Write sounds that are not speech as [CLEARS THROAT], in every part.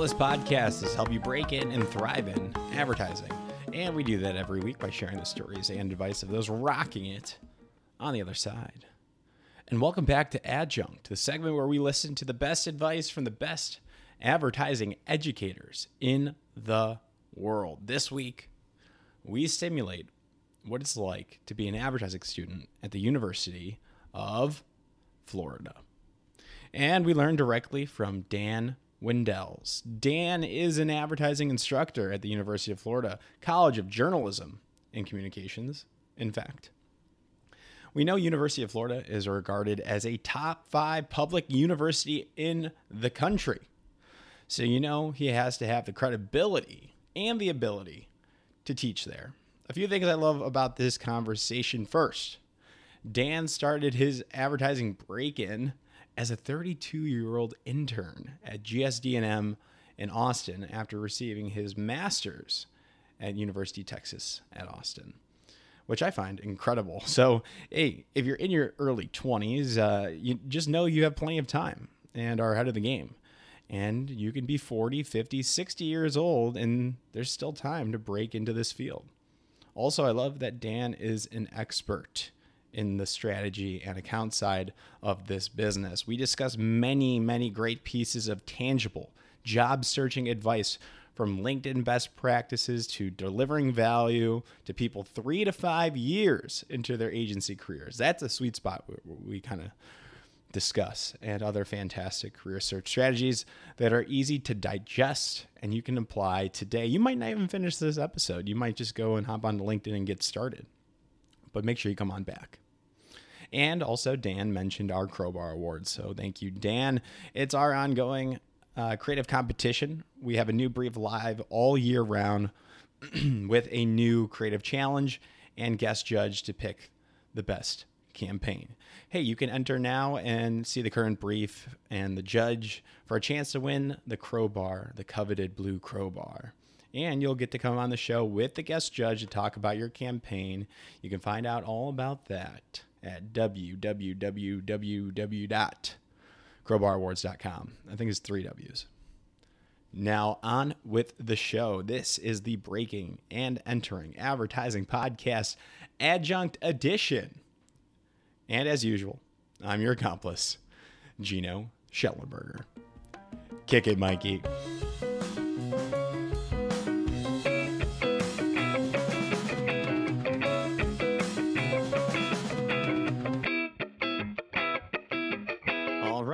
this podcast is help you break in and thrive in advertising. And we do that every week by sharing the stories and advice of those rocking it on the other side. And welcome back to Adjunct, the segment where we listen to the best advice from the best advertising educators in the world. This week, we simulate what it's like to be an advertising student at the University of Florida. And we learn directly from Dan Windels. Dan is an advertising instructor at the University of Florida College of Journalism and Communications, in fact. We know University of Florida is regarded as a top 5 public university in the country. So you know he has to have the credibility and the ability to teach there. A few things I love about this conversation first. Dan started his advertising break-in as a 32-year-old intern at GSD&M in Austin after receiving his master's at University Texas at Austin which I find incredible. [LAUGHS] So, hey, if you're in your early 20s, uh, you just know you have plenty of time and are ahead of the game. And you can be 40, 50, 60 years old, and there's still time to break into this field. Also, I love that Dan is an expert in the strategy and account side of this business. We discuss many, many great pieces of tangible job searching advice from LinkedIn best practices to delivering value to people three to five years into their agency careers. That's a sweet spot we, kind of discuss, and other fantastic career search strategies that are easy to digest and you can apply today. You might not even finish this episode, you might just go and hop onto LinkedIn and get started. But make sure you come on back. And also, Dan mentioned our Crowbar Awards. So thank you, Dan. It's our ongoing uh, creative competition. We have a new brief live all year round [CLEARS THROAT] with a new creative challenge and guest judge to pick the best campaign. Hey, you can enter now and see the current brief and the judge for a chance to win the crowbar, the coveted blue crowbar. And you'll get to come on the show with the guest judge to talk about your campaign. You can find out all about that at www crowbarawards.com. I think it's three W's. Now, on with the show. This is the Breaking and Entering Advertising Podcast Adjunct Edition. And as usual, I'm your accomplice, Gino Schellenberger. Kick it, Mikey.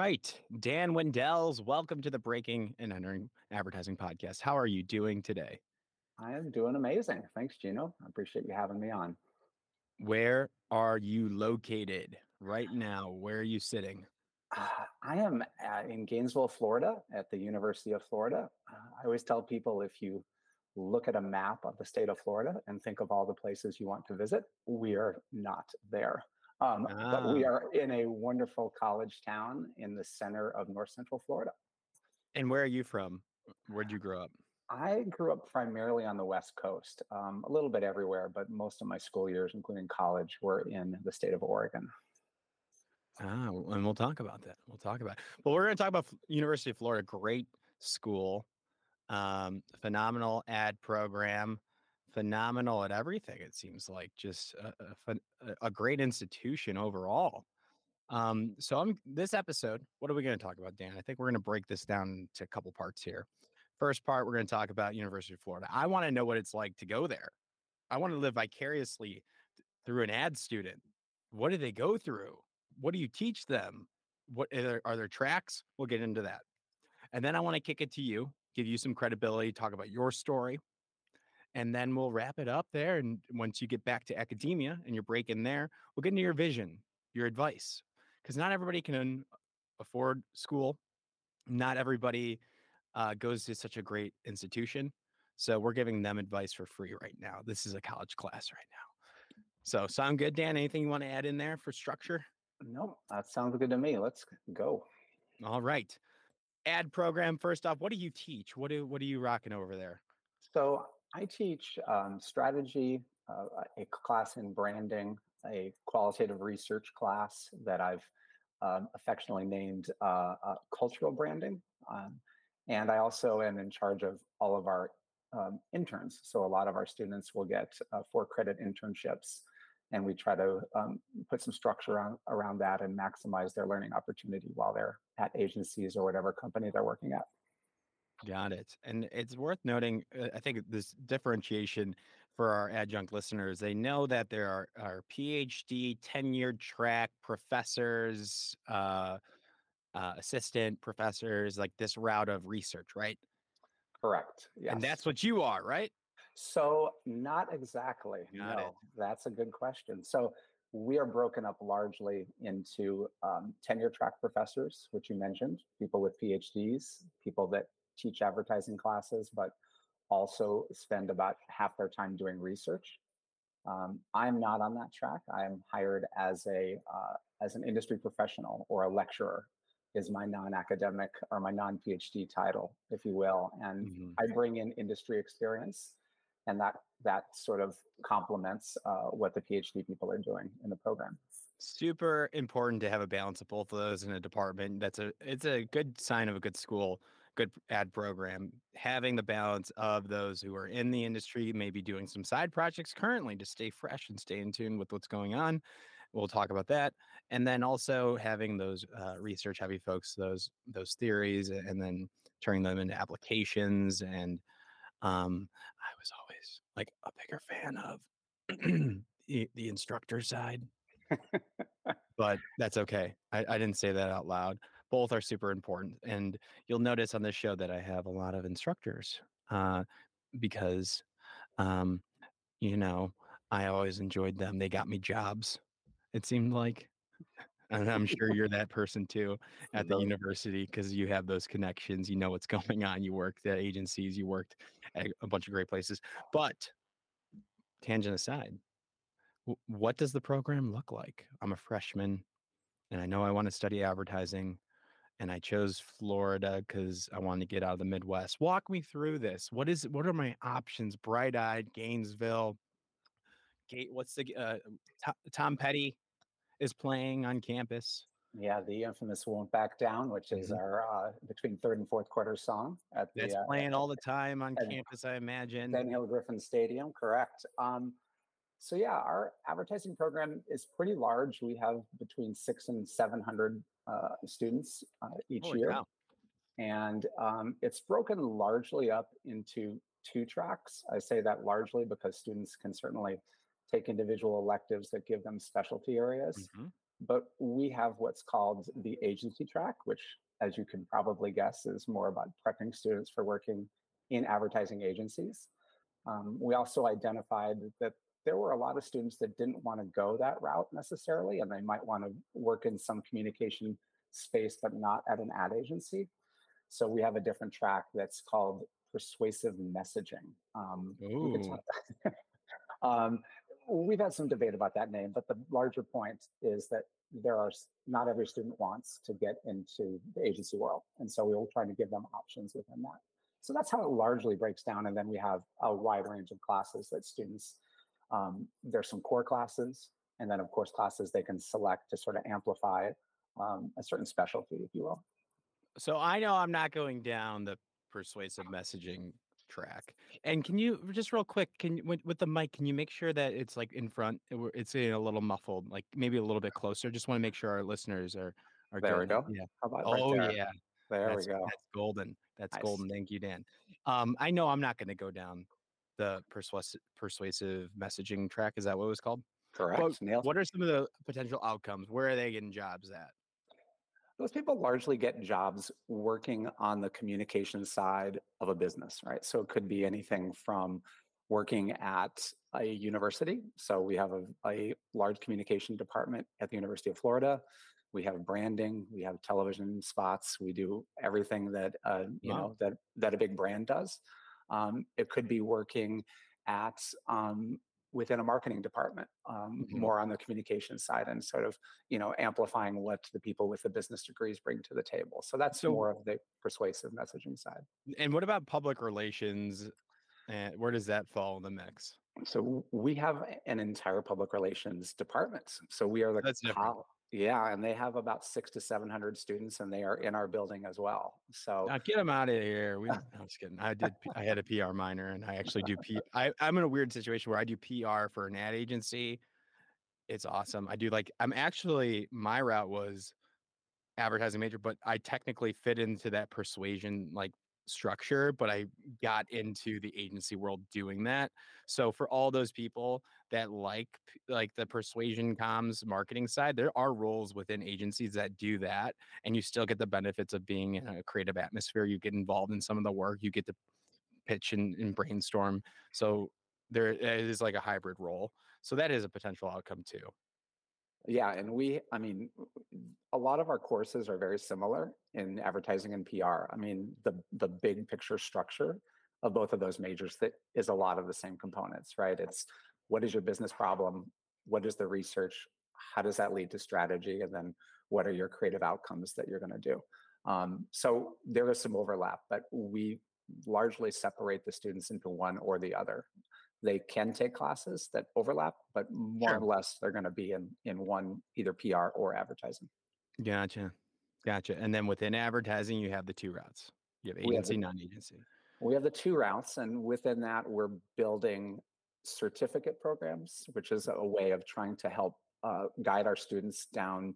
Right. Dan Windels, welcome to the Breaking and Entering Advertising Podcast. How are you doing today? I am doing amazing. Thanks, Gino. I appreciate you having me on. Where are you located right now? Where are you sitting? Uh, I am at, in Gainesville, Florida, at the University of Florida. Uh, I always tell people if you look at a map of the state of Florida and think of all the places you want to visit, we are not there. Um, ah. But we ah. are in a wonderful college town in the center of North Central Florida. And where are you from? Where'd you grow up? I grew up primarily on the West Coast, um, a little bit everywhere, but most of my school years, including college, were in the state of Oregon. Ah, and we'll talk about that. We'll talk about. It. But we're going to talk about University of Florida. Great school, um, phenomenal ad program phenomenal at everything. It seems like just a, a, a great institution overall. Um, so I'm this episode. What are we going to talk about, Dan? I think we're going to break this down to a couple parts here. First part, we're going to talk about University of Florida. I want to know what it's like to go there. I want to live vicariously through an ad student. What do they go through? What do you teach them? What are there, are there tracks? We'll get into that. And then I want to kick it to you, give you some credibility, talk about your story, and then we'll wrap it up there. And once you get back to academia and you're breaking there, we'll get into your vision, your advice, because not everybody can afford school. Not everybody uh, goes to such a great institution. So we're giving them advice for free right now. This is a college class right now. So sound good, Dan? Anything you want to add in there for structure? No, that sounds good to me. Let's go. All right. Ad program. First off, what do you teach? What do what are you rocking over there? So I teach um, strategy, uh, a class in branding, a qualitative research class that I've um, affectionately named uh, uh, cultural branding. Um, And I also am in charge of all of our um, interns. So a lot of our students will get uh, four credit internships, and we try to um, put some structure on, around that and maximize their learning opportunity while they're at agencies or whatever company they're working at. Got it. And it's worth noting, uh, I think this differentiation for our adjunct listeners, they know that there are, are PhD, tenured track professors, uh, uh, assistant professors, like this route of research, right? Correct. Yes. And that's what you are, right? So, not exactly. Got no, it. that's a good question. So, we are broken up largely into um, tenure track professors, which you mentioned, people with PhDs, people that teach advertising classes, but also spend about half their time doing research. Um, I'm not on that track. I am hired as a uh, as an industry professional or a lecturer is my non-academic or my non-PhD title, if you will, and Mhm. I bring in industry experience, and that that sort of complements uh, what the PhD people are doing in the program. Super important to have a balance of both of those in a department. That's a it's a good sign of a good school, good ad program. Having the balance of those who are in the industry, maybe doing some side projects currently to stay fresh and stay in tune with what's going on. We'll talk about that, and then also having those uh, research heavy folks, those those theories, and then turning them into applications. And um, I was always like a bigger fan of [CLEARS THROAT] the, the instructor side [LAUGHS] but that's okay. I, I didn't say that out loud. Both are super important. And you'll notice on this show that I have a lot of instructors uh, because, um, you know, I always enjoyed them. They got me jobs, it seemed like. And I'm sure you're that person too [LAUGHS] at the university because you have those connections. You know what's [LAUGHS] going on. You worked at agencies, you worked at a bunch of great places. But tangent aside, what does the program look like? I'm a freshman and I know I want to study advertising and I chose Florida cuz I wanted to get out of the Midwest. Walk me through this. What is what are my options? Bright-eyed, Gainesville, Gate what's the uh, Tom Petty is playing on campus. Yeah, the infamous "Won't Back Down," which is Mhm. our uh, between third and fourth quarter song at the That's uh, playing all the time on campus, I imagine. Ben Hill Griffin Stadium. Correct. Um, so yeah, our advertising program is pretty large. We have between six and seven hundred uh, students uh, each Holy year, cow. and um, it's broken largely up into two tracks. I say that largely because students can certainly take individual electives that give them specialty areas Mhm. but we have what's called the agency track, which, as you can probably guess, is more about prepping students for working in advertising agencies. Um, we also identified that there were a lot of students that didn't want to go that route necessarily, and they might want to work in some communication space, but not at an ad agency. So we have a different track that's called persuasive messaging. Um, we can Ooh. talk- [LAUGHS] um, we've had some debate about that name, but the larger point is that there are not every student wants to get into the agency world, and so we will try to give them options within that. So that's how it largely breaks down, and then we have a wide range of classes that students. Um, there's some core classes, and then of course classes they can select to sort of amplify um, a certain specialty, if you will. So I know I'm not going down the persuasive messaging track. And can you just real quick, can you with, with the mic, can you make sure that it's like in front, it's a little muffled, like maybe a little bit closer? Just want to make sure our listeners are are There we go. Yeah. How about right Oh there? yeah. There that's, we go. That's golden. That's Nice. golden. Thank you, Dan. Um, I know I'm not going to go down the persuasive persuasive messaging track. Is that what it was called? Correct. What, what are some of the potential outcomes? Where are they getting jobs at? those people largely get jobs working on the communication side of a business, right? So it could be anything from working at a university. So we have a, a large communication department at the University of Florida. We have branding, we have television spots, we do everything that uh, you Wow. know that that a big brand does. Um, it could be working at um, within a marketing department, um, Mhm. more on the communication side, and sort of you know amplifying what the people with the business degrees bring to the table. So that's So- more of the persuasive messaging side. And what about public relations? And where does that fall in the mix? So we have an entire public relations department. So we are the That's different. Yeah, and they have about six to seven hundred students, and they are in our building as well. So Now get them out of here. We, [LAUGHS] I'm just kidding. I did. I had a PR minor, and I actually do P. I, I'm in a weird situation where I do PR for an ad agency. It's awesome. I do like. I'm actually my route was advertising major, but I technically fit into that persuasion like structure, but I got into the agency world doing that. So for all those people that like like the persuasion comms marketing side, there are roles within agencies that do that and you still get the benefits of being in a creative atmosphere. You get involved in some of the work, you get to pitch and, and brainstorm. So there is like a hybrid role. So that is a potential outcome too. Yeah, and we, I mean, a lot of our courses are very similar in advertising and PR. I mean, the the big picture structure of both of those majors that is a lot of the same components, right? It's what is your business problem? What is the research? How does that lead to strategy? And then what are your creative outcomes that you're going to do? Um, so there is some overlap, but we largely separate the students into one or the other they can take classes that overlap, but more Sure. or less they're going to be in in one either PR or advertising. Gotcha. Gotcha. And then within advertising, you have the two routes. You have We have agency, the non-agency. we have the two routes, and within that we're building certificate programs, which is a way of trying to help uh, guide our students down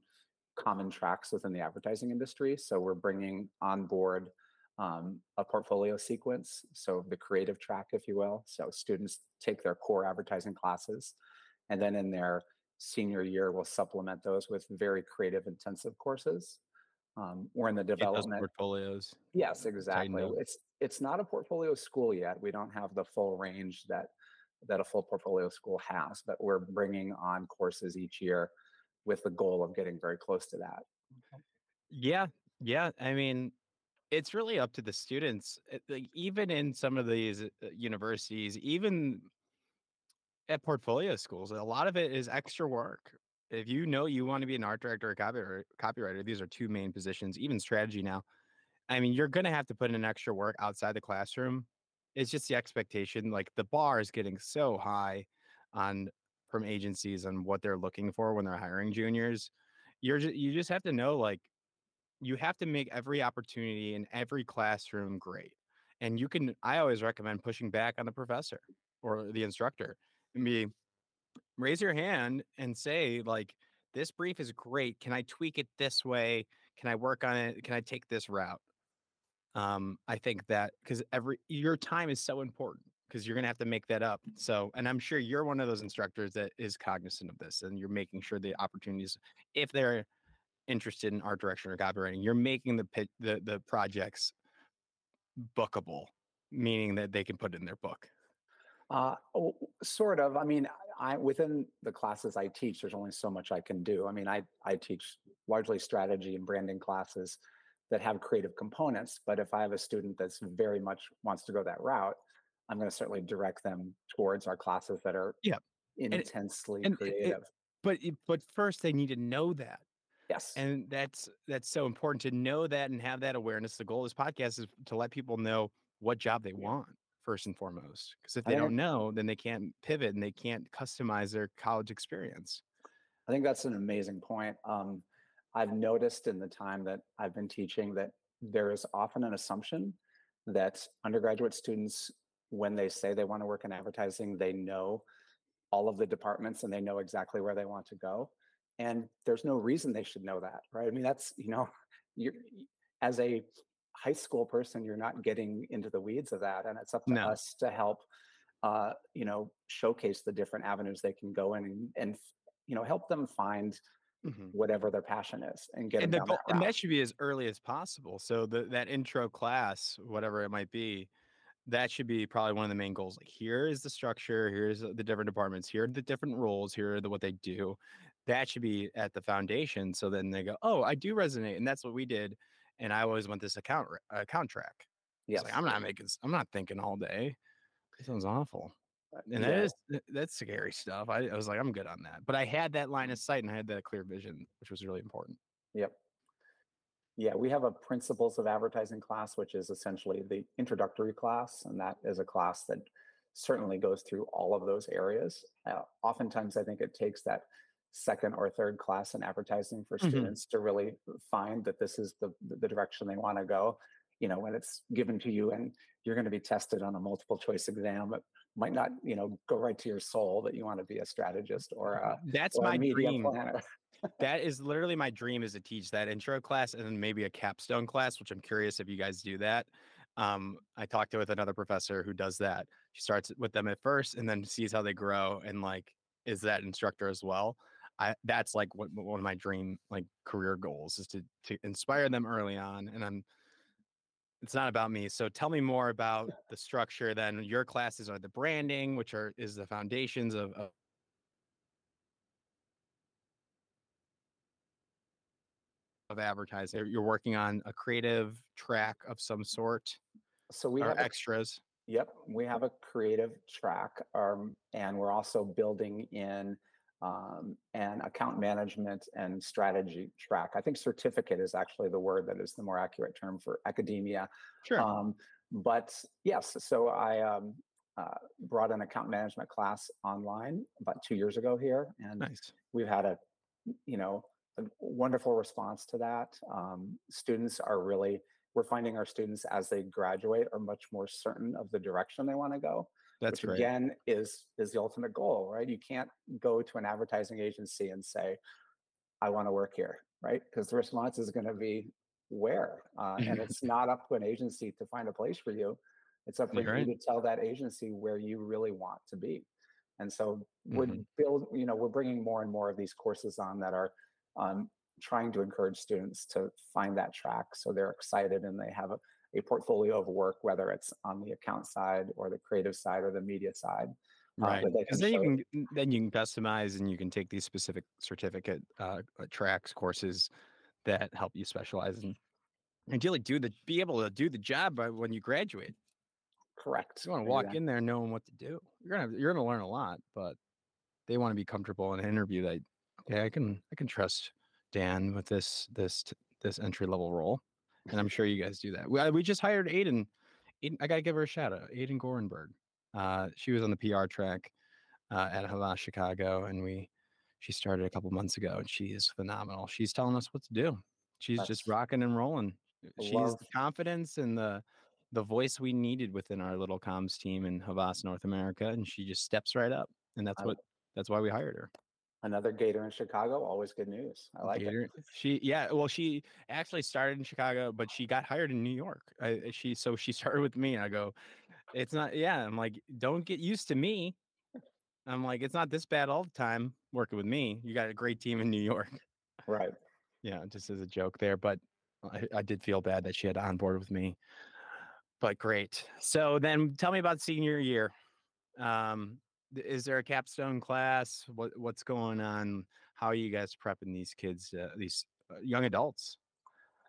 common tracks within the advertising industry. So we're bringing on board um, a portfolio sequence, so the creative track, if you will. So students take their core advertising classes, and then in their senior year, we'll supplement those with very creative intensive courses. Um, we're in the development. portfolios. Yes, exactly. It's it's not a portfolio school yet. We don't have the full range that that a full portfolio school has, but we're bringing on courses each year with the goal of getting very close to that. Yeah. Yeah. I mean, it's really up to the students. Uh, Like even in some of these uh, universities, even at portfolio schools, a lot of it is extra work. If you know you want to be an art director or copywriter, copywriter, these are two main positions, even strategy now. I mean, you're going to have to put in extra work outside the classroom. It's just the expectation. Like the bar is getting so high on from agencies on what they're looking for when they're hiring juniors. You're just, you just have to know like you have to make every opportunity in every classroom great. And you can I always recommend pushing back on the professor or the instructor and be raise your hand and say like this brief is great. Can i tweak it this way? Can i work on it? Can i take this route? Um i think that because every your time is so important because you're to have to make that up. So and i'm sure you're one of those instructors that is cognizant of this and you're making sure the opportunities if they're interested in art direction or copywriting you're making the pit the the projects bookable meaning that they can put it in their book Uh, oh, sort of. I mean, I within the classes I teach, there's only so much I can do. I mean, I I teach largely strategy and branding classes that have creative components, but if I have a student that's very much wants to go that route, I'm going to certainly direct them towards our classes that are yeah intensely and it, creative. but but first they need to know that Yes. and that's that's so important to know that and have that awareness the goal of this podcast is to let people know what job they want first and foremost because if they don't know then they can't pivot and they can't customize their college experience I think that's an amazing point. Um, I've noticed in the time that I've been teaching that there is often an assumption that undergraduate students, when they say they want to work in advertising, they know all of the departments and they know exactly where they want to go. And there's no reason they should know that, right? I mean, that's, you know, [LAUGHS] you're as a high school person, you're not getting into the weeds of that. And it's up to no us to help uh, you know, showcase the different avenues they can go in and, and you know, help them find Mhm. whatever their passion is and get and the that and that should be as early as possible so the, that intro class whatever it might be that should be probably one of the main goals like here is the structure here's the different departments here are the different roles here are the what they do that should be at the foundation so then they go oh i do resonate and that's what we did and i always want this account account track it's Yes. like i'm not making i'm not thinking all day it sounds awful Uh, and that Yeah. is th- that's scary stuff I, I was like i'm good on that but i had that line of sight and i had that clear vision which was really important Yep. Yeah, we have a principles of advertising class, which is essentially the introductory class, and that is a class that certainly goes through all of those areas. Uh, oftentimes, I think it takes that second or third class in advertising for Mhm. students to really find that this is the the direction they want to go. You know, when it's given to you and you're going to be tested on a multiple choice exam, it might not, you know, go right to your soul that you want to be a strategist or a, That's or my dream. [LAUGHS] That is literally my dream is to teach that intro class and then maybe a capstone class, which I'm curious if you guys do that. Um, I talked to with another professor who does that. She starts with them at first and then sees how they grow and like is that instructor as well. I that's like what, one of my dream like career goals is to to inspire them early on. And I'm it's not about me. So tell me more about the structure. Then your classes are the branding, which are is the foundations of, of of advertising. You're working on a creative track of some sort So we have a extras. Yep, we have a creative track, um, and we're also building in um, an account management and strategy track. I think certificate is actually the word that is the more accurate term for academia. Sure. Um, but yes, so I um, uh, brought an account management class online about two years ago here, and nice. we've had a you know a wonderful response to that um, students are really we're finding our students as they graduate are much more certain of the direction they want to go That's which again is is the ultimate goal right? You can't go to an advertising agency and say i want to work here right? Because the response is going to be where? Uh, and [LAUGHS] it's not up to an agency to find a place for you. It's up for You're you to tell that agency where you really want to be. And so we're Mhm. build you know we're bringing more and more of these courses on that are um, trying to encourage students to find that track so they're excited and they have a, a portfolio of work whether it's on the account side or the creative side or the media side uh, Right. Because then you can then you can customize and you can take these specific certificate uh, uh, tracks courses that help you specialize and ideally do the be able to do the job by when you graduate. correct You want to walk exactly. in there knowing what to do. You're gonna you're gonna learn a lot, but they want to be comfortable in an interview that okay, I can I can trust Dan with this this this entry level role, and I'm sure you guys do that. We, we just hired Aiden. Aiden I gotta give her a shout out. Aiden Gorenberg. Uh, she was on the PR track uh, at Havas Chicago, and we she started a couple months ago, and she is phenomenal. She's telling us what to do. She's just rocking and rolling. She's love- the confidence and the the voice we needed within our little comms team in Havas, North America, and she just steps right up, and that's I- what that's why we hired her. Another gator in chicago always good news i like it She yeah, well, she actually started in Chicago, but she got hired in New York. I, she so she [LAUGHS] started with me, and I go, it's not. Yeah, I'm like, don't get used to me. I'm like, it's not this bad all the time working with me. You got a great team in New York. right Yeah, just as a joke there, but I, I did feel bad that she had on board with me. But great. So then, tell me about senior year. Um, is there a capstone class? What what's going on? How are you guys prepping these kids, uh, these uh, young adults,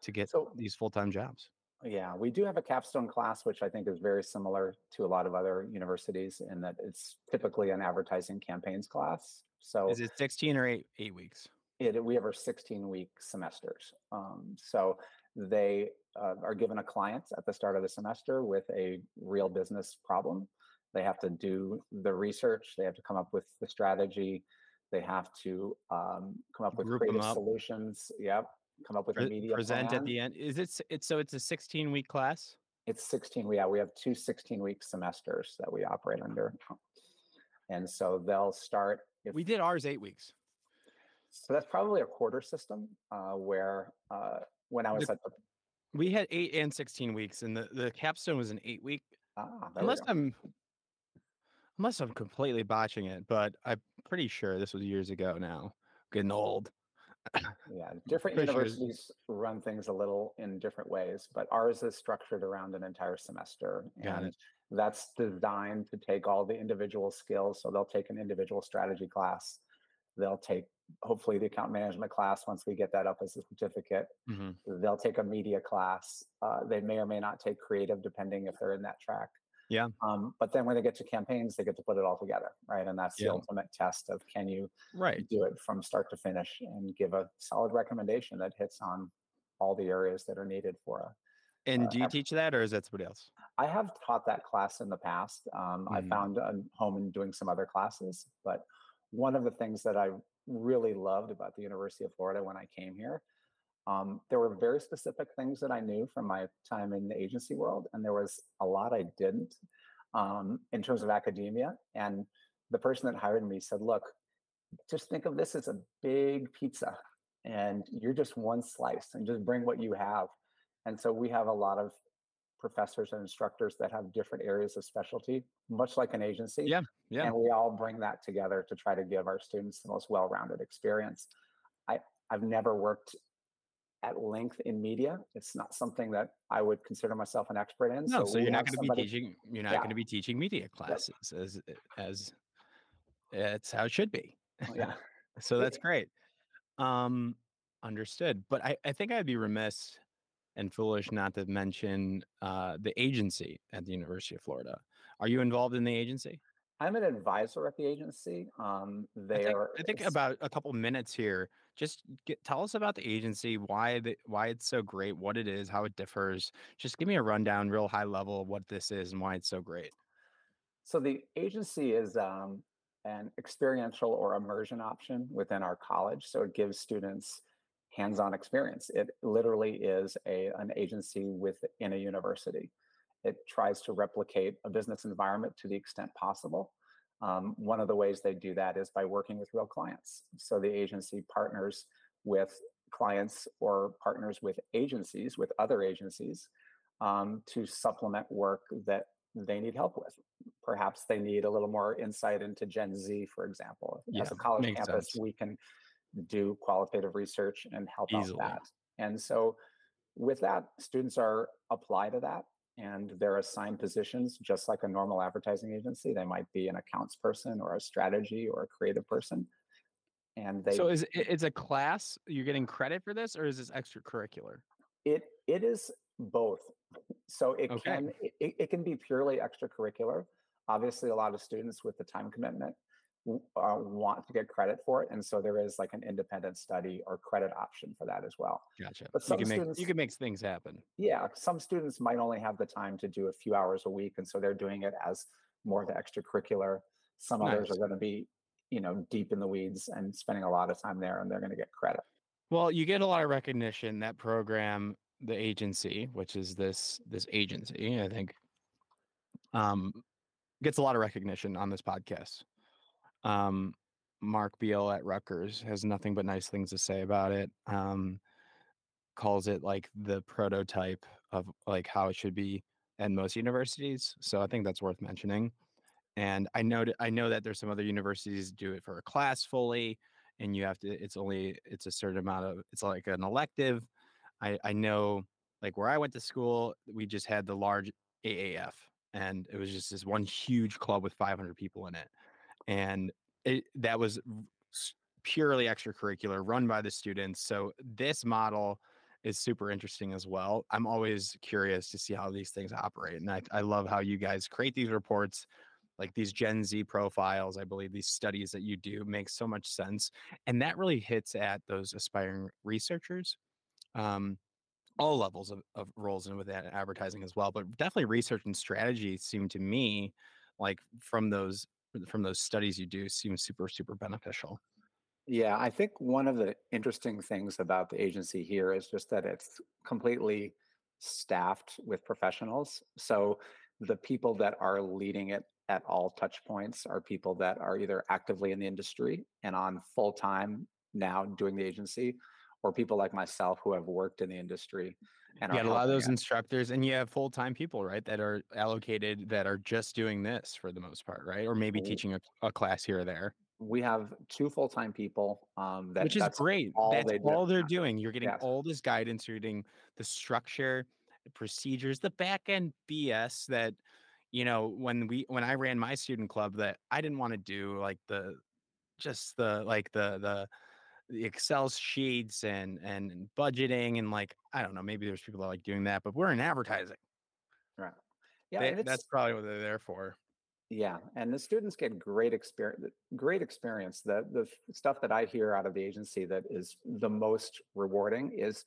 to get so these full time jobs? Yeah, we do have a capstone class, which I think is very similar to a lot of other universities in that it's typically an advertising campaigns class. So Is it sixteen or eight eight weeks? it, we have our 16 week semesters. Um, so they uh, are given a client at the start of the semester with a real business problem. They have to do the research, they have to come up with the strategy, they have to um, come up with Group creative up. solutions. Yep. Come up with a Pre- media present plan. at the end. Is it? It's so it's a sixteen week class. It's 16. We, yeah, we have two 16 week semesters that we operate under. And so they'll start. If, We did ours eight weeks. So that's probably a quarter system uh, where uh, when I was The- at the. We had eight and sixteen weeks, and the the capstone was an eight week Ah, we unless. I'm unless I'm completely botching it, but I'm pretty sure this was years ago now. Getting old. Yeah, [LAUGHS] different pretty sure- universities run things a little in different ways, but ours is structured around an entire semester. Got and it. that's designed to take all the individual skills. So they'll take an individual strategy class. They'll take hopefully the account management class once we get that up as a certificate. Mhm. They'll take a media class. Uh, they may or may not take creative, depending if they're in that track. Yeah. Um, but then when they get to campaigns, they get to put it all together, right? And that's Yeah. the ultimate test of can you Right. do it from start to finish and give a solid recommendation that hits on all the areas that are needed for a. And uh, do you teach that, or is that somebody else? I have taught that class in the past. Um, I Mhm. found a home in doing some other classes, but one of the things that I really loved about the University of Florida when I came here. Um, there were very specific things that I knew from my time in the agency world, and there was a lot I didn't um, in terms of academia. And the person that hired me said, "Look, just think of this as a big pizza, and you're just one slice, and just bring what you have." And so we have a lot of professors and instructors that have different areas of specialty, much like an agency. Yeah, yeah. And we all bring that together to try to give our students the most well-rounded experience. I I've never worked at length in media. It's not something that I would consider myself an expert in. No, so, we you're not going to be teaching. You're not Yeah. going to be teaching media classes as as it's how it should be. Yeah. [LAUGHS] So that's [LAUGHS] great. Um, understood. But I, I think I'd be remiss and foolish not to mention uh, the agency at the University of Florida. Are you involved in the agency? I'm an advisor at the agency. Um, I they think, are. I think about a couple minutes here. Just get, tell us about the agency, why the, why it's so great, what it is, how it differs. Just give me a rundown, real high level, of what this is and why it's so great. So the agency is um, an experiential or immersion option within our college. So it gives students hands-on experience. It literally is a an agency within a university. It tries to replicate a business environment to the extent possible. Um, one of the ways they do that is by working with real clients. So the agency partners with clients or partners with agencies, with other agencies, um, to supplement work that they need help with. Perhaps they need a little more insight into Gen Z, for example. Yeah, As a college campus, sense. we can do qualitative research and help Easily. out that. And so, with that, students are apply to that and they're assigned positions just like a normal advertising agency. They might be an accounts person or a strategy or a creative person. And they so is it's a class? You're getting credit for this, or is this extracurricular? It it is both. So it Okay. can it, it can be purely extracurricular. Obviously, a lot of students with the time commitment uh, want to get credit for it, and so there is like an independent study or credit option for that as well. Gotcha. But you some can make students- you can make things happen. Yeah, some students might only have the time to do a few hours a week, and so they're doing it as more of the extracurricular. Some others are going to be, you know, deep in the weeds and spending a lot of time there, and they're going to get credit. Well, you get a lot of recognition. That program, the agency, which is this this agency, I think, um, gets a lot of recognition on this podcast. Um, Mark Beal at Rutgers has nothing but nice things to say about it. Um, calls it like the prototype of like how it should be at most universities. So I think that's worth mentioning. And I know I know that there's some other universities do it for a class fully, and you have to. It's only it's a certain amount of. It's like an elective. I I know like where I went to school, we just had the large AAF, and it was just this one huge club with 500 people in it, and it that was purely extracurricular, run by the students. So this model is super interesting as well. I'm always curious to see how these things operate, and I I love how you guys create these reports like these Gen Z profiles, I believe these studies that you do make so much sense. And that really hits at those aspiring researchers, um, all levels of, of roles and with that advertising as well. But definitely research and strategy seem to me like from those from those studies you do seem super, super beneficial. Yeah, I think one of the interesting things about the agency here is just that it's completely staffed with professionals. So the people that are leading it at all touch points are people that are either actively in the industry and on full time now doing the agency, or people like myself who have worked in the industry. And You got a lot of those it. instructors, and you have full time people, right, that are allocated that are just doing this for the most part, right? Or maybe teaching a, a class here or there. We have two full time people. Um, that which is that's great. all That's they do. all they're doing. You're getting Yes. all this guidance. You're getting the structure, the procedures, the back end BS that you know when we when I ran my student club that I didn't want to do like the just the like the the the Excel sheets and and budgeting and like I don't know maybe there's people that like doing that but we're in advertising. Right. Yeah, They- that's probably what they're there for. Yeah, and the students get great experience. Great experience. The the stuff that I hear out of the agency that is the most rewarding is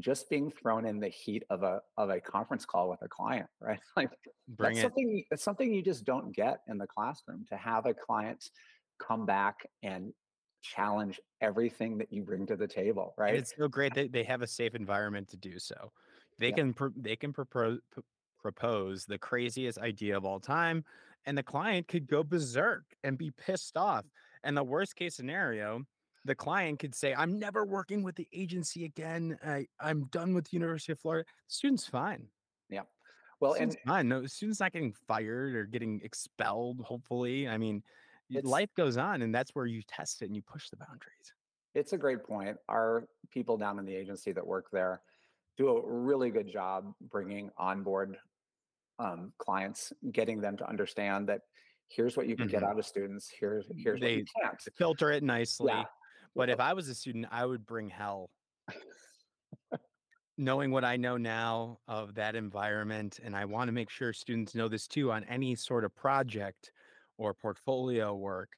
just being thrown in the heat of a of a conference call with a client, [LAUGHS] right? Like Bring that's it. something it's something you just don't get in the classroom. To have a client come back and challenge everything that you bring to the table, And right? it's so great that they have a safe environment to do so. They Yeah. can pro- they can propose propose the craziest idea of all time, and the client could go berserk and be pissed off. And the worst case scenario, the client could say, "I'm never working with the agency again. I, I'm done with the University of Florida." The student's fine. Yeah. Well, and Student's fine. No, the student's not getting fired or getting expelled. Hopefully, I mean, it's life goes on, and that's where you test it and you push the boundaries. it's a great point. Our people down in the agency that work there do a really good job bringing on board um, clients, getting them to understand that here's what you can get Mhm. out of students. Here's here's what you They can't. filter it nicely. Yeah. But if I was a student, I would bring hell. Knowing what I know now of that environment, and I want to make sure students know this too on any sort of project or portfolio work,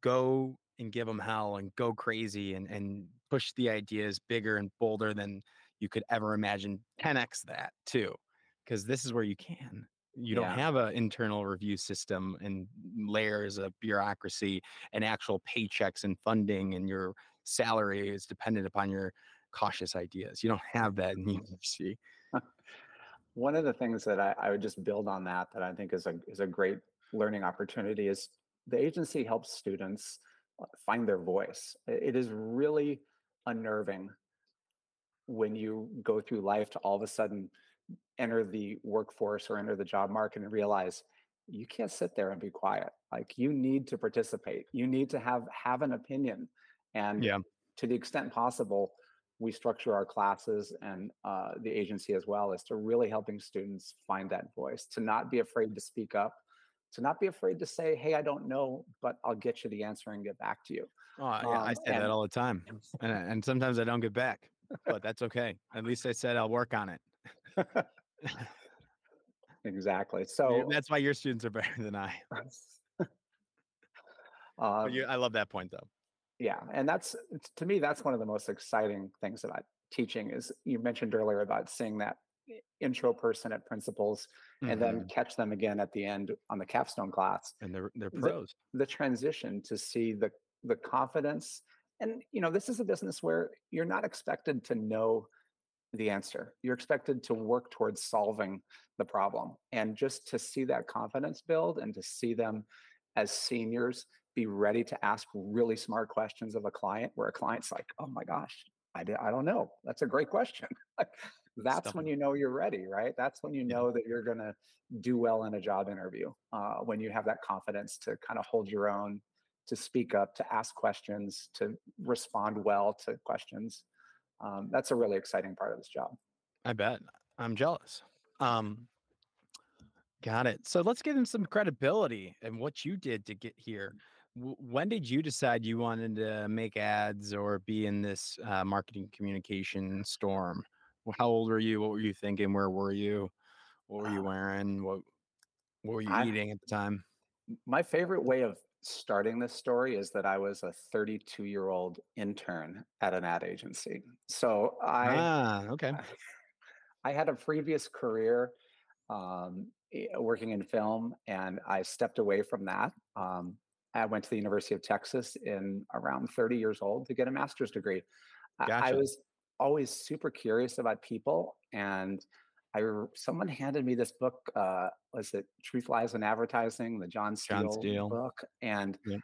go and give them hell and go crazy and, and push the ideas bigger and bolder than you could ever imagine. 10x that too, because this is where you can. You don't have an internal review system and layers of bureaucracy and actual paychecks and funding, and your salary is dependent upon your cautious ideas. You don't have that in the mm-hmm. university. [LAUGHS] One of the things that I, I would just build on that that I think is a is a great learning opportunity is the agency helps students uh, find their voice. It is really unnerving when you go through life to all of a sudden enter the workforce or enter the job market and realize you can't sit there and be quiet. Like you need to participate. You need to have have an opinion. And Yeah. to the extent possible, we structure our classes and uh, the agency as well is to really helping students find that voice, to not be afraid to speak up, to not be afraid to say, "Hey, I don't know, but I'll get you the answer and get back to you." Oh, yeah, I Um, say that all the time. And, and sometimes I don't get back, but that's okay. At least I said I'll work on it. [LAUGHS] exactly. So, That's why your students are better [LAUGHS] than I. [LAUGHS] Um, you, I love that point though. yeah and that's to me that's one of the most exciting things about teaching is you mentioned earlier about seeing that i- intro person at principles and then Mhm. catch them again at the end on the capstone class. And they're they're pros. the transition to see the the confidence and you know this is a business where you're not expected to know the answer. You're expected to work towards solving the problem. And just to see that confidence build and to see them as seniors be ready to ask really smart questions of a client where a client's like oh my gosh i, di- I don't know. That's a great question [LAUGHS] that's Stuff when you know you're ready right that's when you Yeah. know that you're going to do well in a job interview uh, when you have that confidence to kind of hold your own to speak up to ask questions to respond well to questions um, that's a really exciting part of this job I bet. I'm jealous. Um, got it. So let's get into some credibility and what you did to get here. W- when did you decide you wanted to make ads or be in this uh, marketing communication storm? How old were you? What were you thinking? Where were you? What were you Uh, wearing? What What were you I, eating at the time? my favorite way of starting this story is that i was a 32 year old intern at an ad agency so i Ah, okay. [LAUGHS] I had a previous career um, working in film, and I stepped away from that. Um, I went to the University of Texas in around 30 years old to get a master's degree. I, I was always super curious about people, and I someone handed me this book. Uh, was it Truth Lies in Advertising, the Jon Jon Steel Steel. book? And Yep.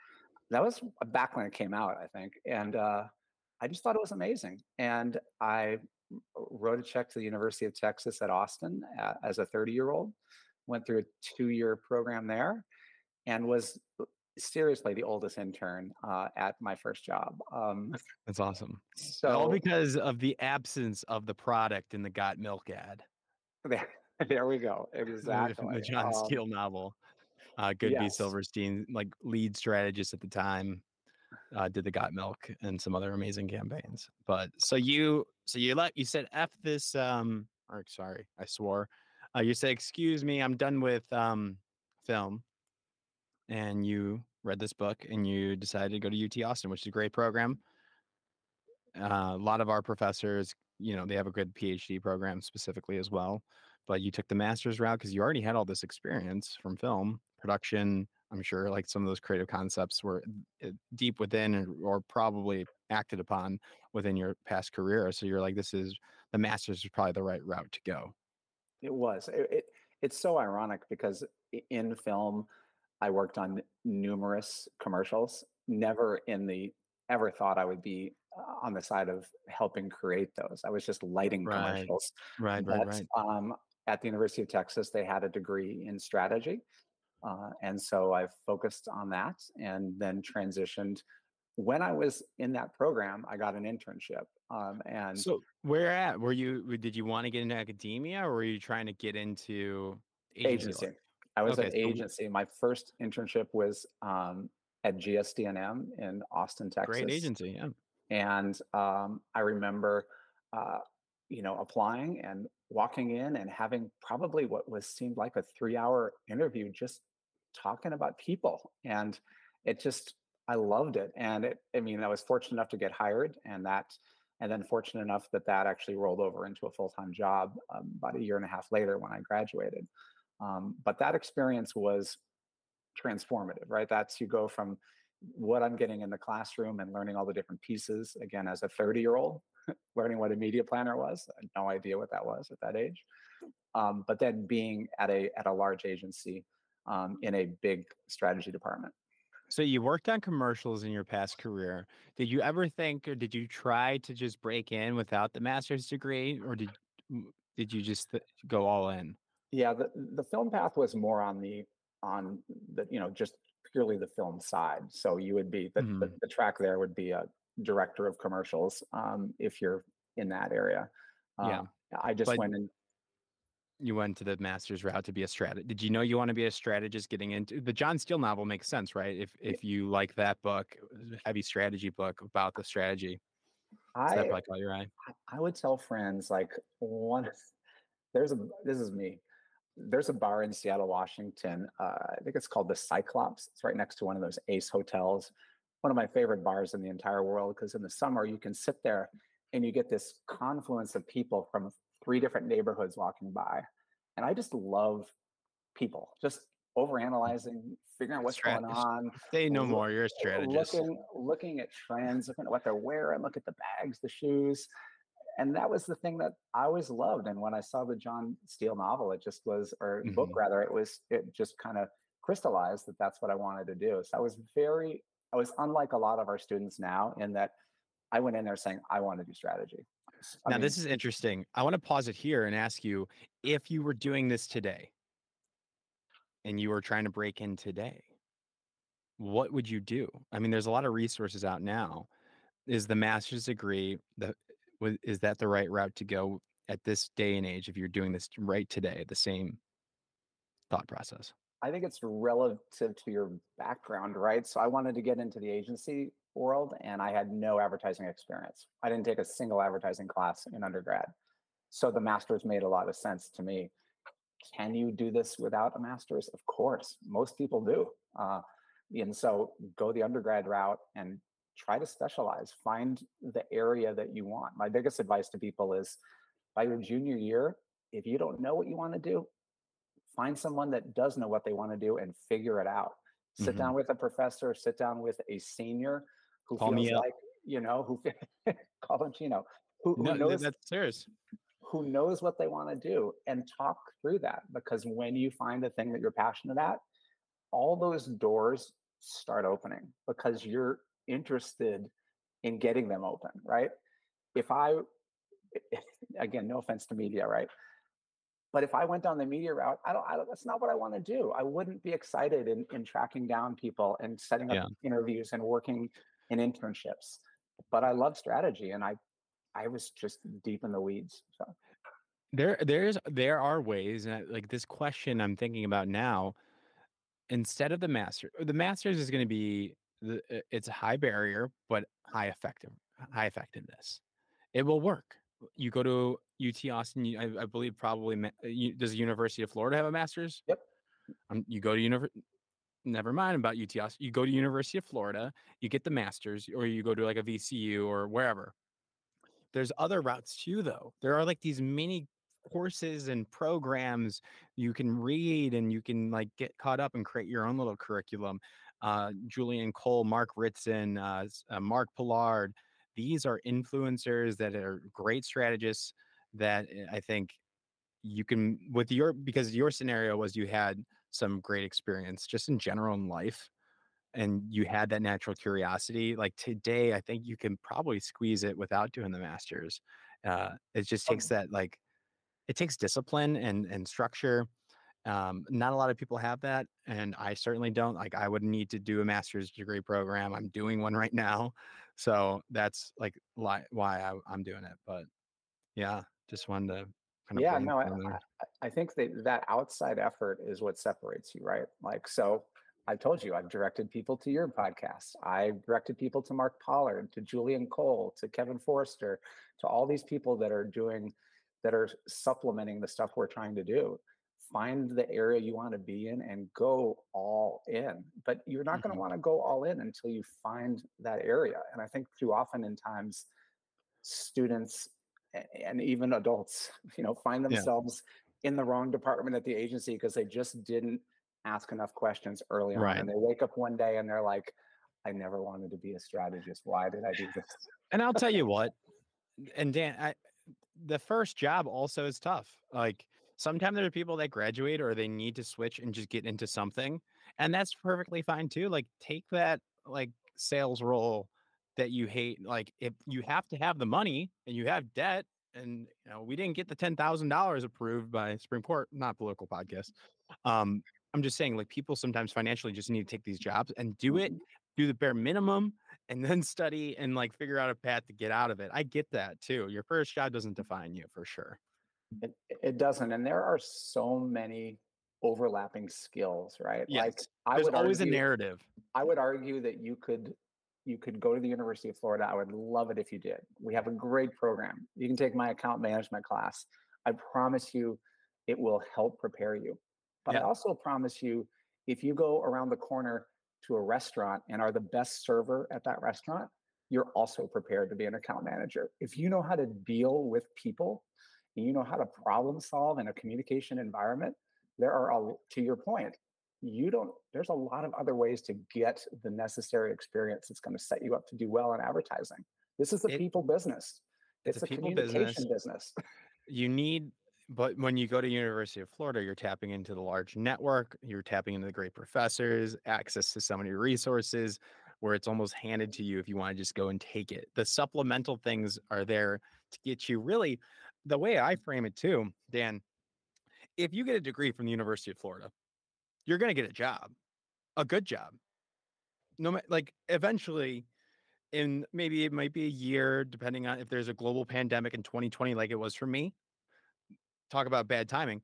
that was back when it came out, I think. And uh, I just thought it was amazing. And I wrote a check to the University of Texas at Austin uh, as a 30 year old, went through a two year program there, and was uh, seriously the oldest intern uh, at my first job. Um, That's awesome. so All because of the absence of the product in the Got Milk ad. there, [LAUGHS] there we go. [LAUGHS] Exactly. the Jon Um, Steel novel. Uh, Goodby yes. Silverstein, like lead strategist at the time, uh, did the Got Milk and some other amazing campaigns. But so you, so you let you said f this. Um, or sorry, I swore. Uh, you said excuse me, I'm done with um film, and you read this book and you decided to go to UT Austin, which is a great program. Uh, a lot of our professors, you know, they have a good PhD program specifically as well. But you took the master's route because you already had all this experience from film production. I'm sure like some of those creative concepts were uh, deep within or probably acted upon within your past career. So you're like, this is the master's is probably the right route to go. It was. It, it, it's so ironic because in film, I worked on numerous commercials. Never in the ever thought I would be uh, on the side of helping create those. I was just lighting Right. commercials. Right, But right, right. um, at the University of Texas, they had a degree in strategy. Uh, and so I focused on that and then transitioned. When I was in that program, I got an internship. Um, and So where at? Were you did you want to get into academia or were you trying to get into agency? agency. I was Okay, at so- agency. My first internship was um, at GSD&M in Austin, Texas. Great agency, yeah. And um, I remember, uh, you know, applying and walking in and having probably what was seemed like a three-hour interview, just talking about people, and it just I loved it. And it, I mean, I was fortunate enough to get hired, and that, and then fortunate enough that that actually rolled over into a full-time job um, about a year and a half later when I graduated. Um, but that experience was transformative, right? That's you go from what I'm getting in the classroom and learning all the different pieces. Again, as a 30 year old, [LAUGHS] learning what a media planner was, I had no idea what that was at that age. Um, but then being at a at a large agency um, in a big strategy department. So you worked on commercials in your past career. Did you ever think or did you try to just break in without the master's degree or did did you just th- go all in? Yeah, the the film path was more on the on the you know just purely the film side. So you would be the the, Mhm. the track there would be a director of commercials um, if you're in that area. Yeah. Um, I just But- went and You went to the master's route to be a strategist. Did you know you want to be a strategist getting into the Jon Steel novel makes sense, right? If if you like that book, heavy strategy book about the strategy, does that I probably caught your eye? I would tell friends like one [LAUGHS] there's a this is me. There's a bar in Seattle, Washington. Uh, I think it's called the Cyclops. It's right next to one of those Ace hotels. One of my favorite bars in the entire world because in the summer you can sit there and you get this confluence of people from three different neighborhoods walking by. And I just love people, just overanalyzing, figuring out what's going on, Say no more. You're a strategist. looking looking at trends, looking at what they're wearing, look at the bags, the shoes. And that was the thing that I always loved. And when I saw the Jon Steel novel, it just was, or book Mhm. rather, it was, it just kind of crystallized that that's what I wanted to do. So I was very, I was unlike a lot of our students now in that I went in there saying, I want to do strategy. I Now, mean, this is interesting. I want to pause it here and ask you if you were doing this today and you were trying to break in today, what would you do? I mean, there's a lot of resources out now. Is the master's degree the is that the right route to go at this day and age if you're doing this right today, the same thought process? I think it's relative to your background, right? So I wanted to get into the agency world and I had no advertising experience. I didn't take a single advertising class in undergrad. So the master's made a lot of sense to me. Can you do this without a master's? Of course, most people do. Uh, and so go the undergrad route and try to specialize, find the area that you want. My biggest advice to people is by your junior year, if you don't know what you want to do, find someone that does know what they want to do and figure it out. Sit Mhm. down with a professor, sit down with a senior who Call feels like, you know, who [LAUGHS] call him Gino, who, who No, knows that's serious. who knows what they want to do and talk through that because when you find the thing that you're passionate at, all those doors start opening because you're interested in getting them open, right? If I, [LAUGHS] again, no offense to media, right? But if I went down the media route, I don't, I don't that's not what I want to do. I wouldn't be excited in, in tracking down people and setting up Yeah. interviews and working in internships. But I love strategy and I, I was just deep in the weeds. So. There, there's, there are ways, and I, like this question I'm thinking about now. Instead of the master, the masters is going to be the, it's a high barrier but high effective, high effectiveness. It will work. You go to UT Austin. you- I, I believe probably ma- uh, you, does the University of Florida have a master's? Yep. Um, you go to university. Never mind about UT Austin. You go to University of Florida. You get the masters, or you go to like a VCU or wherever. There's other routes too, though. There are like these mini courses and programs you can read and you can like get caught up and create your own little curriculum. Uh, Julian Cole, Mark Ritson, uh, uh, Mark Pollard, these are influencers that are great strategists that eh, I think you can with your because your scenario was you had some great experience just in general in life and you had that natural curiosity like today i think you can probably squeeze it without doing the masters. Uh it just takes Um, that like it takes discipline and and structure um not a lot of people have that and i certainly don't like i would need to do a master's degree program i'm doing one right now so that's like li- why I, i'm doing it but yeah just wanted to kind of Yeah, no, I, I, think that that outside effort is what separates you, right? Like, so I told you I've directed people to your podcast. I directed people to Mark Pollard, to Julian Cole, to Kevin Forrester, to all these people that are doing, that are supplementing the stuff we're trying to do. Find the area you want to be in and go all in. But you're not going Mhm. to want to go all in until you find that area. And I think too often in times, students and even adults, you know, find yeah themselves in the wrong department at the agency because they just didn't ask enough questions early on. right And they wake up one day and they're like, I never wanted to be a strategist. Why did I do this? and i'll tell you [LAUGHS] what and Dan, I, the first job also is tough. Like sometimes there are people that graduate or they need to switch and just get into something, and that's perfectly fine too. Like take that like sales role that you hate. Like if you have to have the money and you have debt, and you know we didn't get the ten thousand dollars approved by Supreme Court, not political podcast. Um, I'm just saying, like people sometimes financially just need to take these jobs and do it, Mhm. do the bare minimum, and then [LAUGHS] study and like figure out a path to get out of it. I get that too. Your first job doesn't define you for sure. It, it doesn't. And there are so many overlapping skills, right? Like Yes. I There's would always a narrative. I would argue that you could you could go to the University of Florida. I would love it if you did. We have a great program. You can take my account management class. I promise you it will help prepare you. But I also promise you if you go around the corner to a restaurant and are the best server at that restaurant, you're also prepared to be an account manager. If you know how to deal with people and you know how to problem solve in a communication environment, there are a, to your point, you don't there's a lot of other ways to get the necessary experience that's going to set you up to do well in advertising this is a people business it's it's a a people communication business. business You need but when you go to University of Florida, you're tapping into the large network, you're tapping into the great professors, access to so many resources where it's almost handed to you if you want to just go and take it. The supplemental things are there to get you really the way I frame it too, Dan, if you get a degree from the University of Florida, you're going to get a job, a good job. No, like eventually, in maybe it might be a year, depending on if there's a global pandemic in 2020, like it was for me. Talk about bad timing.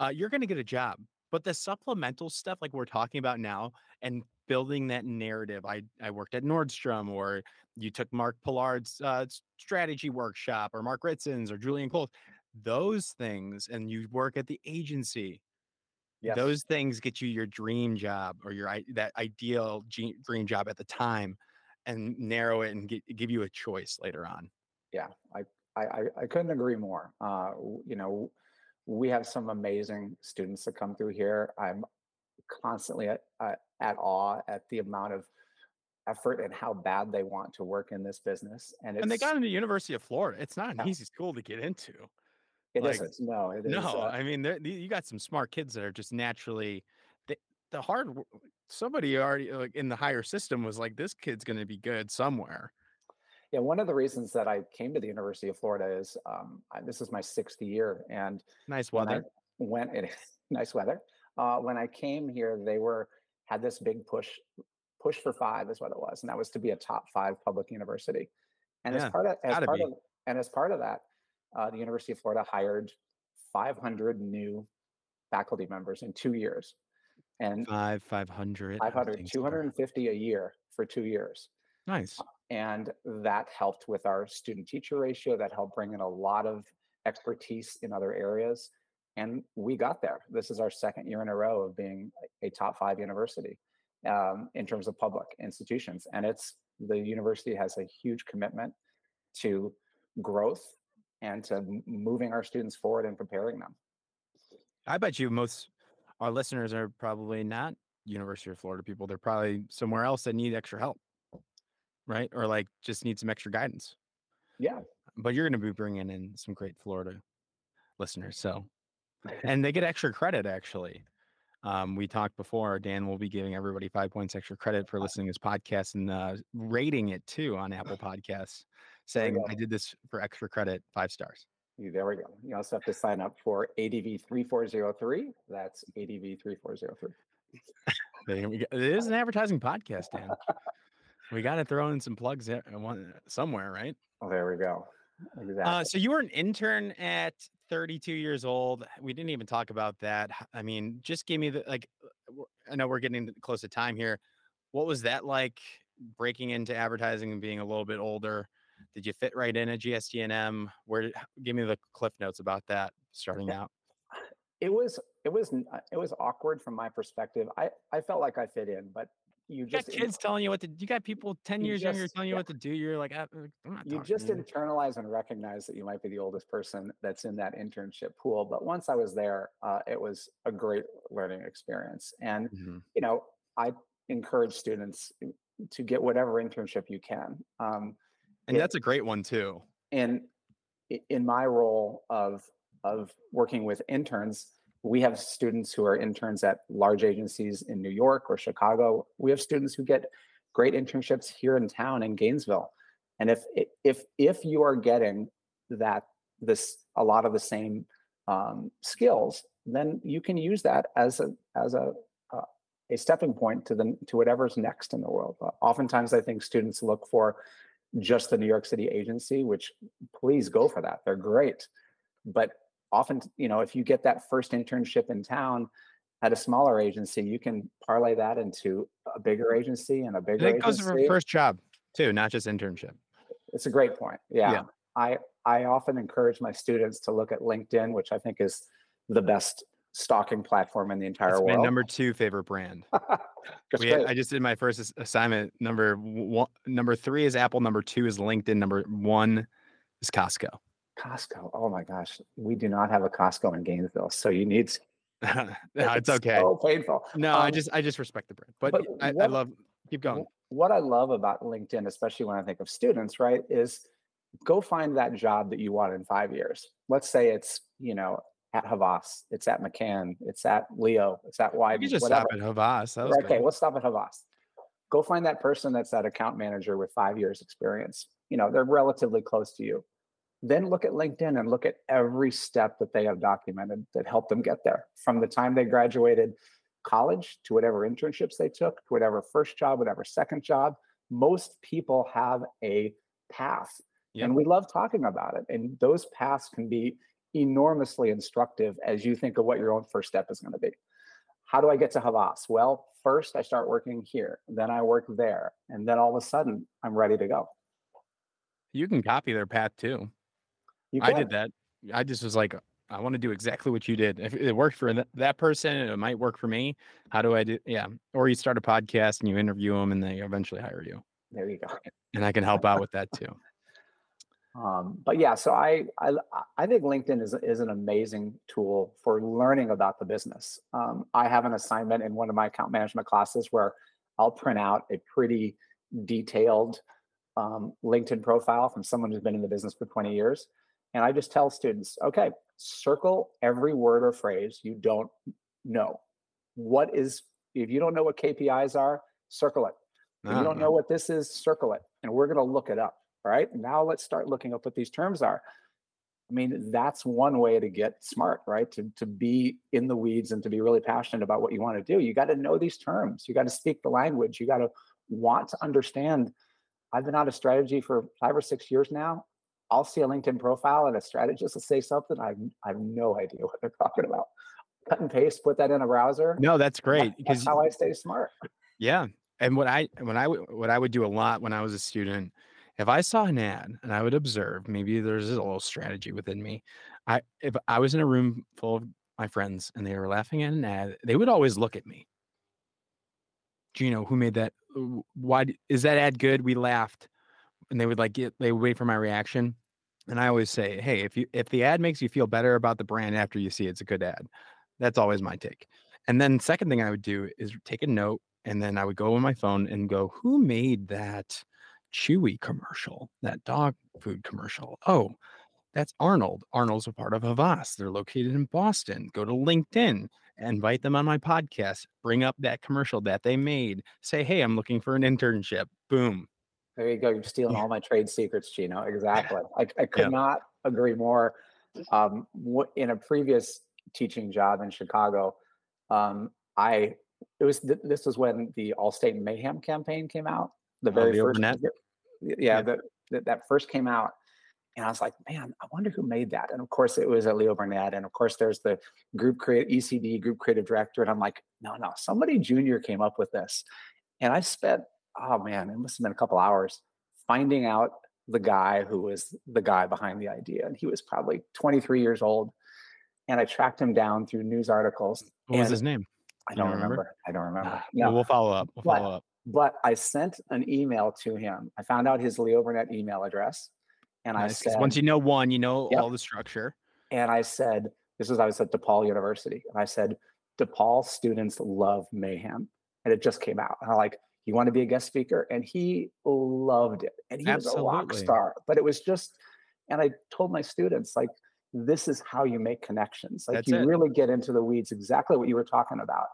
Uh, you're going to get a job, but the supplemental stuff, like we're talking about now, and building that narrative. I I worked at Nordstrom, or you took Mark Pollard's uh, strategy workshop, or Mark Ritson's, or Julian Cole. Those things, and you work at the agency yes those things get you your dream job or your that ideal dream job at the time and narrow it and get, give you a choice later on yeah I, I i couldn't agree more uh you know we have some amazing students that come through here i'm constantly at, uh, at awe at the amount of effort and how bad they want to work in this business and and they got into university of florida it's not an easy school to get into it like isn't no it is no uh, i mean you got some smart kids that are just naturally the, the hard somebody already like in the higher system was like this kid's going to be good somewhere Yeah, one of the reasons that I came to the University of Florida is um, I, this is my sixth year, and nice when I weather went, it is [LAUGHS] nice weather. Uh, when I came here, they were had this big push, push for five is what it was, and that was to be a top five public university. And as part of as part be. of and as part of that, uh, the University of Florida hired 500 new faculty members in two years, and five 500 500 everything's different. 250 a year for two years. Nice. And that helped with our student teacher ratio that helped bring in a lot of expertise in other areas and we got there this is our second year in a row of being a top five university um, in terms of public institutions and it's the university has a huge commitment to growth and to moving our students forward and preparing them. I bet you most our listeners are probably not University of Florida people. They're probably somewhere else that need extra help, right? Or like just need some extra guidance. Yeah. But you're going to be bringing in some great Florida listeners. So, and they get [LAUGHS] extra credit actually. Um, we talked before. Dan will be giving everybody five points extra credit for listening to this podcast and uh, rating it too on Apple [LAUGHS] Podcasts, saying I did this for extra credit, five stars. There we go. You also have to sign up for ADV 3403. That's ADV 3403. [LAUGHS] there we go. it is an advertising podcast, Dan. we got to throw in some plugs somewhere, right? Oh, there we go. Exactly. Uh, so you were an intern at 32 years old. We didn't even talk about that. I mean, just give me the like. Uh, I know we're getting close to time here. What was that like breaking into advertising and being a little bit older? Did you fit right in at GSD&M? Where? Did, give me the cliff notes about that starting out. It was it was uh, it was awkward from my perspective. I I felt like I fit in, but you, you just got kids telling you what to. You got people ten years just, younger telling you yeah. what to do. You're like, ah, you just internalize and recognize that you might be the oldest person that's in that internship pool. But once I was there, uh, it was a great learning experience. And mm-hmm. you know, I encourage students to get whatever internship you can. Um, and it, that's a great one too. And in my role of of working with interns, we have students who are interns at large agencies in New York or Chicago. We have students who get great internships here in town in Gainesville. And if if if you are getting that this a lot of the same um, skills, then you can use that as a as a uh, a stepping point to the to whatever's next in the world. Uh, oftentimes, I think students look for just the New York City agency, which please go for that. They're great, but often, you know, if you get that first internship in town at a smaller agency, you can parlay that into a bigger agency and a bigger. It goes for first job too, not just internship. It's a great point. Yeah. yeah. I I often encourage my students to look at LinkedIn, which I think is the best stalking platform in the entire it's world. My number two favorite brand. [LAUGHS] we, I just did my first assignment. Number one, number three is Apple. Number two is LinkedIn. Number one is Costco. Costco. Oh my gosh, we do not have a Costco in Gainesville, so you need. [LAUGHS] no, it's, okay. So painful. No, um, I just I just respect the brand, but, but I, what, I love. Keep going. What I love about LinkedIn, especially when I think of students, right, is go find that job that you want in five years. Let's say it's you know at Havas, it's at McCann, it's at Leo, it's at Wieden. You just whatever. stop at Havas. okay, good. let's stop at Havas. Go find that person that's that account manager with five years experience. You know, they're relatively close to you then look at LinkedIn and look at every step that they have documented that helped them get there from the time they graduated college to whatever internships they took, to whatever first job, whatever second job. Most people have a path. Yep. And we love talking about it. And those paths can be enormously instructive as you think of what your own first step is going to be. How do I get to Havas? Well, first I start working here, then I work there, and then all of a sudden I'm ready to go. You can copy their path too. I did that. I just was like, I want to do exactly what you did. If it worked for that person, it might work for me. How do I do? Yeah. Or you start a podcast and you interview them and they eventually hire you. There you go. And I can help out with that too. Um, but yeah, so I, I I think LinkedIn is is an amazing tool for learning about the business. Um, I have an assignment in one of my account management classes where I'll print out a pretty detailed um, LinkedIn profile from someone who's been in the business for 20 years and I just tell students, okay, circle every word or phrase you don't know. What is, if you don't know what KPIs are, circle it. If you ah, don't know what this is, circle it. And we're going to look it up. All right. Now let's start looking up what these terms are. I mean, that's one way to get smart, right? To, to be in the weeds and to be really passionate about what you want to do. You got to know these terms. You got to speak the language. You got to want to understand. I've been out of strategy for five or six years now. I'll see a LinkedIn profile and a strategist will say something. I, I have no idea what they're [LAUGHS] talking about. Cut and paste, put that in a browser. No, that's great because that's how I stay smart. Yeah, and what I when I what I would do a lot when I was a student, if I saw an ad and I would observe, maybe there's a little strategy within me. I if I was in a room full of my friends and they were laughing at an ad, they would always look at me. You know who made that? Why is that ad good? We laughed and they would like get they would wait for my reaction And I always say, hey, if you if the ad makes you feel better about the brand after you see it, it's a good ad. That's always my take. And then second thing I would do is take a note and then I would go on my phone and go, who made that Chewy commercial, that dog food commercial? Oh, that's Arnold. Arnold's a part of Havas. They're located in Boston. Go to LinkedIn, invite them on my podcast, bring up that commercial that they made. Say, hey, I'm looking for an internship. Boom. There you go. You're stealing all my trade secrets, Gino. [LAUGHS] Exactly. I, I could yeah. not agree more. Um, in a previous teaching job in Chicago, um, I it was th- this was when the Allstate Mayhem campaign came out. The very oh, the first, yeah, yeah. The, the, that first came out, and I was like, man, I wonder who made that. And of course, it was a Leo Burnett, and of course, there's the group create ECD group creative director, and I'm like, no, no, somebody junior came up with this, and I spent, oh man, it must have been a couple hours finding out the guy who was the guy behind the idea, and he was probably 23 years old, and I tracked him down through news articles. What was his name? I don't remember? remember? I don't remember. Ah, no. we'll follow up. We'll but, follow up. But I sent an email to him. I found out his Leo Burnett email address. And nice, I said, once you know one, you know yep. all the structure. And I said, this is I was at DePaul University. And I said, DePaul students love mayhem. And it just came out. And I'm like, you want to be a guest speaker? And he loved it. And he Absolutely. was a rock star. But it was just, and I told my students, like, this is how you make connections. Like That's you it. really get into the weeds, exactly what you were talking about.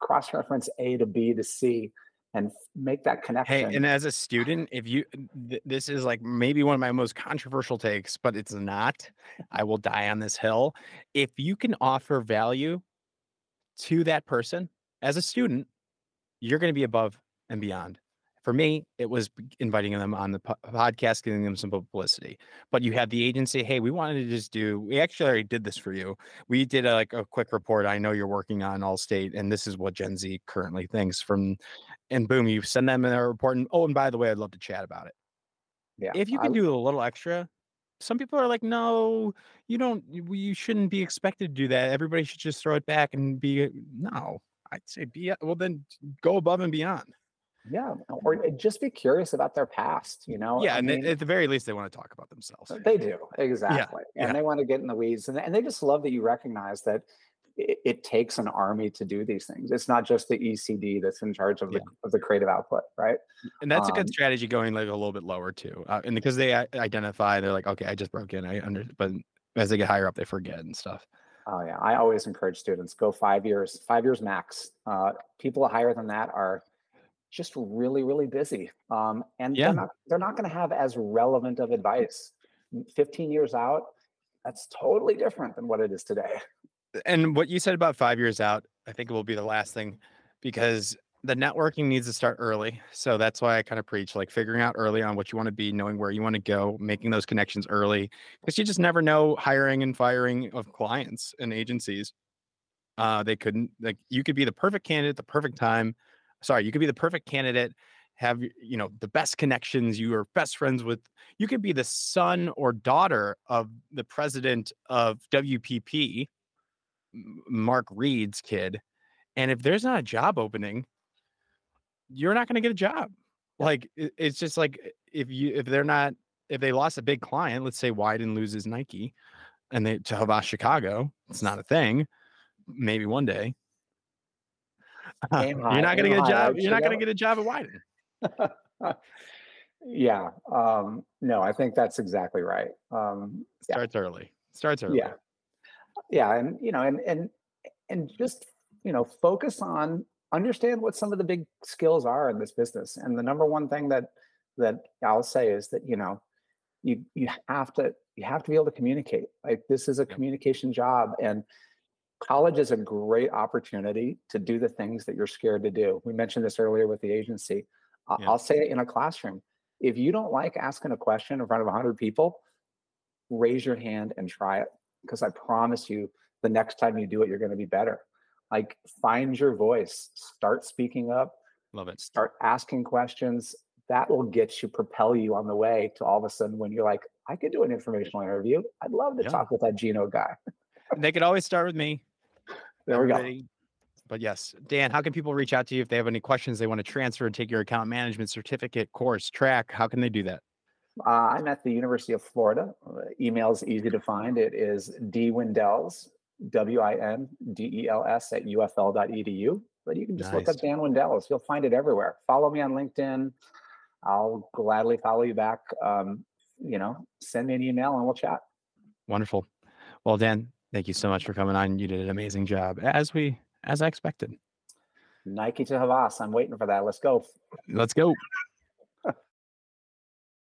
Cross reference A to B to C and make that connection. Hey, and as a student, if you, th- this is like maybe one of my most controversial takes, but it's not. I will die on this hill. If you can offer value to that person as a student, you're going to be above and beyond for me, it was inviting them on the po- podcast, giving them some publicity. But you have the agency, hey, we wanted to just do. We actually already did this for you. We did a, like a quick report. I know you're working on Allstate, and this is what Gen Z currently thinks. From and boom, you send them in a report. And oh, and by the way, I'd love to chat about it. Yeah, if you can I, do a little extra. Some people are like, no, you don't. You shouldn't be expected to do that. Everybody should just throw it back and be. Uh, no, I'd say be uh, well. Then go above and beyond. Yeah, or just be curious about their past, you know? Yeah, I and mean, at the very least, they want to talk about themselves. They do, exactly. Yeah, and yeah. they want to get in the weeds. And, and they just love that you recognize that it, it, takes an army to do these things. It's not just the ECD that's in charge of the, yeah. of the creative output, right? And that's um, a good um strategy going like a little bit lower too. Uh, and because they identify, they're like, okay, I just broke in. I under, but as they get higher up, they forget and stuff. Oh yeah, I always encourage students go five years, five years max. Uh, people higher than that are just really really busy um, and yeah. they're not they're not going to have as relevant of advice. 15 years out that's totally different than what it is today. And what you said about five years out i think it will be the last thing because the networking needs to start early so that's why i kind of preach like figuring out early on what you want to be knowing where you want to go making those connections early because you just never know hiring and firing of clients and agencies. Uh, they couldn't like you could be the perfect candidate the perfect time sorry, you could be the perfect candidate, have you know the best connections, you are best friends with. You could be the son or daughter of the president of WPP, Mark Read's kid, and if there's not a job opening, you're not going to get a job. Like it's just like if you if they're not if they lost a big client, let's say Wieden loses Nike, and they to Havas Chicago, it's not a thing. Maybe one day [LAUGHS] you're not going to get a job. You're not going to get a job at Wieden. [LAUGHS] yeah. Um, no, I think that's exactly right. Um, Starts early. Starts early. Yeah. Yeah, and you know, and and and just you know, focus on understand what some of the big skills are in this business. And the number one thing that that I'll say is that you know, you you have to you have to be able to communicate. Like this is a communication job, and college is a great opportunity to do the things that you're scared to do. We mentioned this earlier with the agency. Yeah. I'll say it in a classroom. If you don't like asking a question in front of 100 people, raise your hand and try it because I promise you the next time you do it, you're going to be better. Like find your voice, start speaking up, love it, start asking questions. That will get you, propel you on the way to all of a sudden when you're like, I could do an informational interview. I'd love to yeah. talk with that Gino guy. they could always start with me. There we go. But yes, Dan, how can people reach out to you if they have any questions they want to transfer and take your account management certificate course track? How can they do that? Uh, I'm at the University of Florida. Uh, email is easy to find. It is D Windels, W I N D E L S at ufl.edu. But you can just look up Dan Windels. You'll find it everywhere. Follow me on LinkedIn. I'll gladly follow you back. Um, you know, send me an email and we'll chat. Wonderful. Well, Dan, thank you so much for coming on. You did an amazing job, as we as I expected. Nike to Havas. I'm waiting for that. Let's go. Let's go.